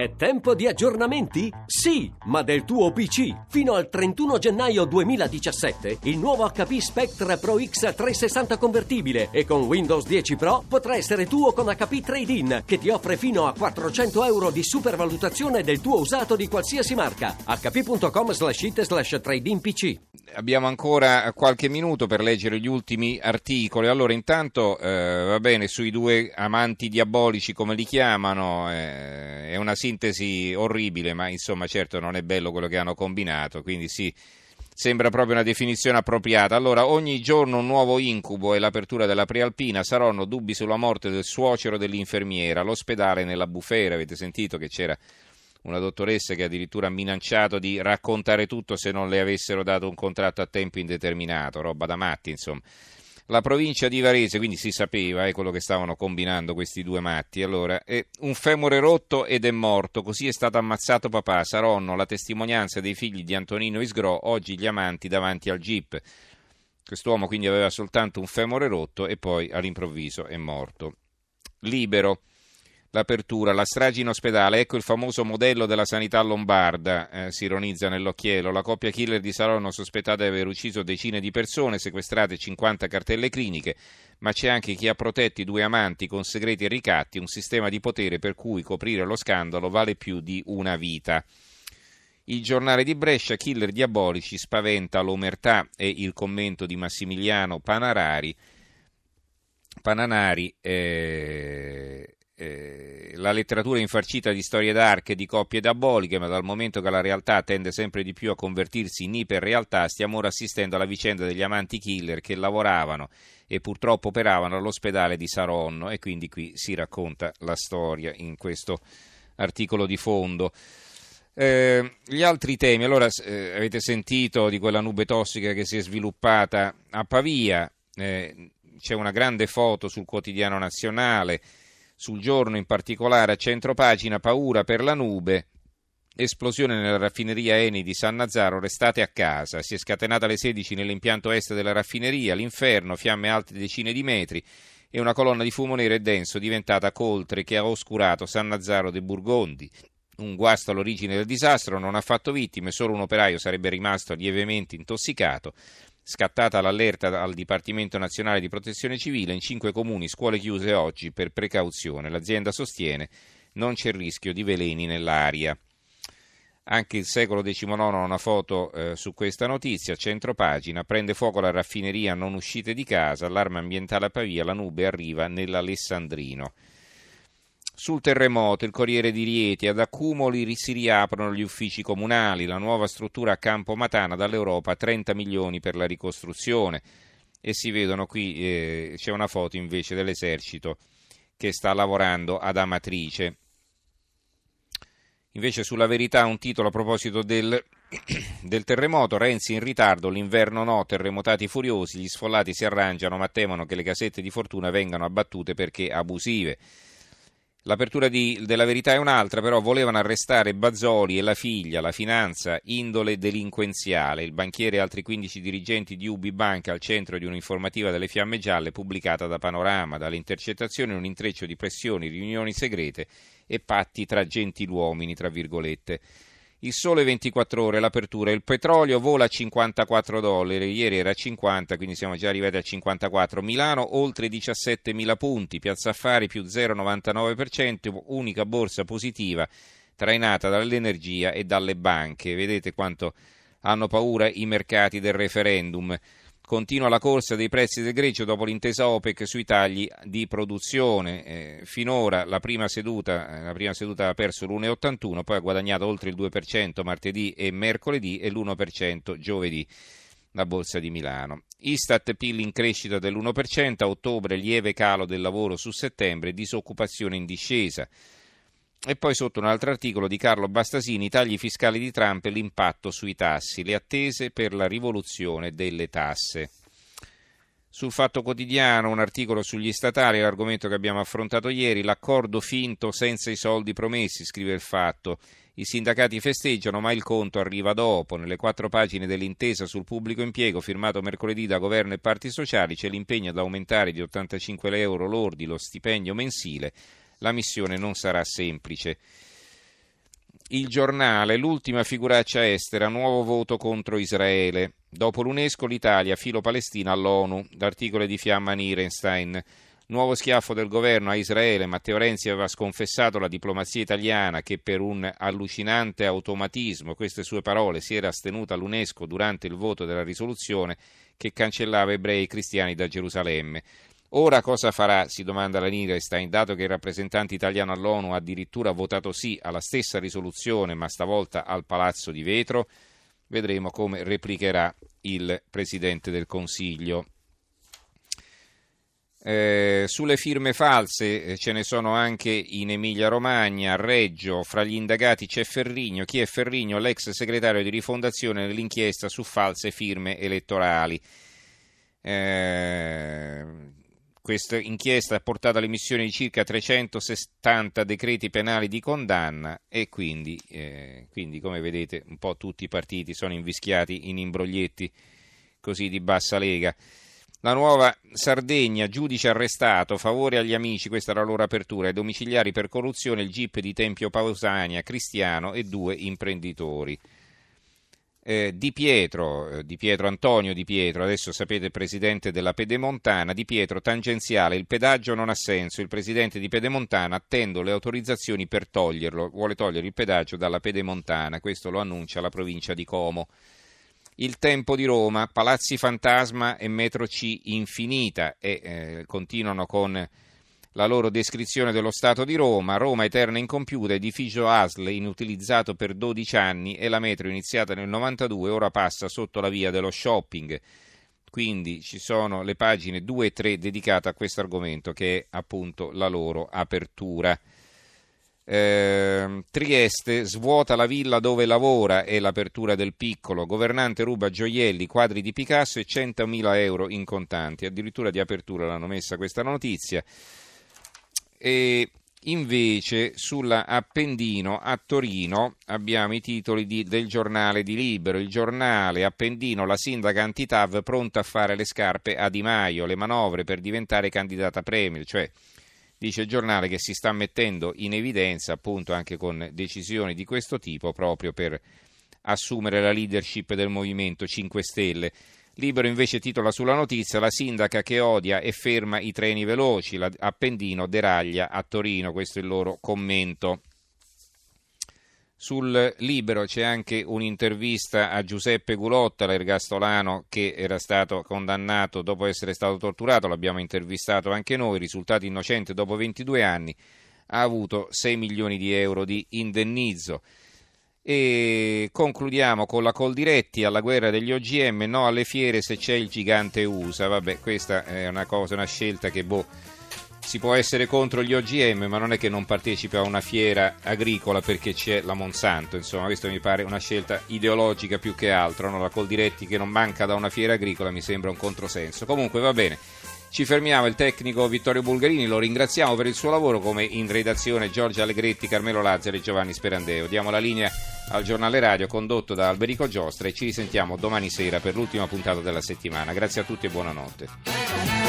È tempo di aggiornamenti? Sì, ma del tuo PC. Fino al 31 gennaio 2017 il nuovo HP Spectre Pro X 360 convertibile e con Windows 10 Pro potrà essere tuo con HP Trade-in che ti offre fino a 400 euro di supervalutazione del tuo usato di qualsiasi marca. hp.com slash it slash trade-in PC. Abbiamo ancora qualche minuto per leggere gli ultimi articoli. Allora, intanto eh, va bene, sui due amanti diabolici, come li chiamano, eh, è una sintesi orribile, ma insomma, certo non è bello quello che hanno combinato, quindi sì. Sembra proprio una definizione appropriata. Allora, ogni giorno un nuovo incubo e l'apertura della prealpina saranno dubbi sulla morte del suocero dell'infermiera, l'ospedale nella bufera. Avete sentito che c'era una dottoressa che addirittura ha minacciato di raccontare tutto se non le avessero dato un contratto a tempo indeterminato, roba da matti, insomma. La provincia di Varese, quindi si sapeva, è quello che stavano combinando questi due matti. Allora, è un femore rotto ed è morto, così è stato ammazzato papà Saronno, la testimonianza dei figli di Antonino Isgrò, oggi gli amanti davanti al jeep. Quest'uomo quindi aveva soltanto un femore rotto e poi all'improvviso è morto. Libero l'apertura, la strage in ospedale, ecco il famoso modello della sanità lombarda, eh, si ironizza nell'occhiello, la coppia killer di Saronno sospettata di aver ucciso decine di persone, sequestrate 50 cartelle cliniche, ma c'è anche chi ha protetti due amanti con segreti e ricatti, un sistema di potere per cui coprire lo scandalo vale più di una vita. Il giornale di Brescia, killer diabolici, spaventa l'omertà e il commento di Massimiliano Panarari. Pananari eh, eh, la letteratura è infarcita di storie d'arche di coppie diaboliche, ma dal momento che la realtà tende sempre di più a convertirsi in iperrealtà, stiamo ora assistendo alla vicenda degli amanti killer che lavoravano e purtroppo operavano all'ospedale di Saronno e quindi qui si racconta la storia in questo articolo di fondo. Eh, gli altri temi, allora eh, avete sentito di quella nube tossica che si è sviluppata a Pavia, eh, c'è una grande foto sul quotidiano nazionale, sul giorno in particolare a centro pagina paura per la nube, esplosione nella raffineria Eni di San Nazzaro, restate a casa. Si è scatenata alle 16 nell'impianto est della raffineria, l'inferno, fiamme alte decine di metri e una colonna di fumo nero e denso diventata coltre che ha oscurato San Nazzaro dei Burgondi. Un guasto all'origine del disastro non ha fatto vittime, solo un operaio sarebbe rimasto lievemente intossicato. Scattata l'allerta al Dipartimento Nazionale di Protezione Civile, in cinque comuni scuole chiuse oggi per precauzione. L'azienda sostiene non c'è rischio di veleni nell'aria. Anche il secolo XIX ha una foto eh, su questa notizia, centro pagina, prende fuoco la raffineria non uscite di casa, allarme ambientale a Pavia, la nube arriva nell'Alessandrino. Sul terremoto, il Corriere di Rieti, ad Accumoli si riaprono gli uffici comunali, la nuova struttura a Campo Matana dall'Europa 30 milioni per la ricostruzione e si vedono qui, eh, c'è una foto invece dell'esercito che sta lavorando ad Amatrice. Invece sulla verità un titolo a proposito del, del terremoto, Renzi in ritardo, l'inverno no, terremotati furiosi, gli sfollati si arrangiano ma temono che le casette di fortuna vengano abbattute perché abusive. L'apertura di, della verità è un'altra, però volevano arrestare Bazzoli e la figlia, la finanza, indole delinquenziale. Il banchiere e altri 15 dirigenti di UBI Banca al centro di un'informativa delle Fiamme Gialle pubblicata da Panorama. Dalle intercettazioni un intreccio di pressioni, riunioni segrete e patti tra gentiluomini, tra virgolette. Il sole 24 ore, l'apertura, il petrolio vola a 54 dollari, ieri era a 50, quindi siamo già arrivati a 54. Milano oltre 17.000 punti, Piazza Affari più 0,99%, unica borsa positiva trainata dall'energia e dalle banche. Vedete quanto hanno paura i mercati del referendum. Continua la corsa dei prezzi del greggio dopo l'intesa OPEC sui tagli di produzione. Eh, finora la prima, seduta, eh, la prima seduta ha perso l'1,81, poi ha guadagnato oltre il 2% martedì e mercoledì e l'1% giovedì la borsa di Milano. Istat PIL in crescita dell'1%, a ottobre lieve calo del lavoro su settembre, disoccupazione in discesa. E poi sotto un altro articolo di Carlo Bastasini, i tagli fiscali di Trump e l'impatto sui tassi, le attese per la rivoluzione delle tasse. Sul Fatto Quotidiano un articolo sugli statali, l'argomento che abbiamo affrontato ieri, l'accordo finto senza i soldi promessi, scrive il Fatto. I sindacati festeggiano, ma il conto arriva dopo. Nelle quattro pagine dell'intesa sul pubblico impiego, firmato mercoledì da governo e parti sociali, c'è l'impegno ad aumentare di 85 euro lordi lo stipendio mensile la missione non sarà semplice. il giornale, l'ultima figuraccia estera, nuovo voto contro Israele. Dopo l'UNESCO l'Italia, filo Palestina all'ONU, l'articolo di Fiamma Nirenstein. Nuovo schiaffo del governo a Israele, Matteo Renzi aveva sconfessato la diplomazia italiana che per un allucinante automatismo, queste sue parole, si era astenuta all'UNESCO durante il voto della risoluzione che cancellava ebrei e cristiani da Gerusalemme. Ora cosa farà? si domanda la Nirestein, dato che il rappresentante italiano all'ONU ha addirittura votato sì alla stessa risoluzione, ma stavolta al Palazzo di Vetro. Vedremo come replicherà il Presidente del Consiglio. Eh, sulle firme false eh, ce ne sono anche in Emilia Romagna, Reggio, fra gli indagati c'è Ferrigno. Chi è Ferrigno? L'ex segretario di rifondazione nell'inchiesta su false firme elettorali. Eh, questa inchiesta ha portato all'emissione di circa 370 decreti penali di condanna e quindi, eh, quindi, come vedete, un po' tutti i partiti sono invischiati in imbroglietti così di bassa lega. La nuova Sardegna, giudice arrestato, favore agli amici, questa è la loro apertura, ai domiciliari per corruzione, il GIP di Tempio Pausania, Cristiano e due imprenditori. Eh, di Pietro, eh, Di Pietro, Antonio Di Pietro, adesso sapete presidente della Pedemontana, Di Pietro tangenziale, il pedaggio non ha senso, il presidente di Pedemontana attendo le autorizzazioni per toglierlo, vuole togliere il pedaggio dalla Pedemontana, questo lo annuncia la provincia di Como. Il tempo di Roma, palazzi fantasma e metro C infinita e eh, continuano con la loro descrizione dello Stato di Roma, Roma eterna incompiuta, edificio ASL inutilizzato per 12 anni e la metro iniziata nel 92 ora passa sotto la via dello shopping. Quindi ci sono le pagine 2 e 3 dedicate a questo argomento che è appunto la loro apertura. Eh, Trieste svuota la villa dove lavora e l'apertura del piccolo. Governante ruba gioielli, quadri di Picasso e 100.000 euro in contanti. Addirittura di apertura l'hanno messa questa notizia. E invece sull'Appendino a Torino abbiamo i titoli di, del giornale di Libero. Il giornale Appendino, la sindaca antitav pronta a fare le scarpe a Di Maio, le manovre per diventare candidata Premier, cioè dice il giornale che si sta mettendo in evidenza appunto anche con decisioni di questo tipo proprio per assumere la leadership del Movimento 5 Stelle. Libero invece titola sulla notizia la sindaca che odia e ferma i treni veloci, Appendino deraglia a Torino, questo è il loro commento. Sul Libero c'è anche un'intervista a Giuseppe Gulotta, l'ergastolano che era stato condannato dopo essere stato torturato, l'abbiamo intervistato anche noi, risultato innocente dopo 22 anni, ha avuto 6 milioni di euro di indennizzo. E concludiamo con la Coldiretti alla guerra degli OGM, no alle fiere se c'è il gigante USA. Vabbè, questa è una cosa, una scelta che boh si può essere contro gli OGM, ma non è che non partecipi a una fiera agricola perché c'è la Monsanto, insomma, questo mi pare una scelta ideologica più che altro, no? la Coldiretti che non manca da una fiera agricola mi sembra un controsenso. Comunque va bene. Ci fermiamo, il tecnico Vittorio Bulgarini, lo ringraziamo per il suo lavoro come in redazione Giorgio Allegretti, Carmelo Lazzaro e Giovanni Sperandeo. Diamo la linea al giornale radio condotto da Alberico Giostra e ci risentiamo domani sera per l'ultima puntata della settimana. Grazie a tutti e buonanotte.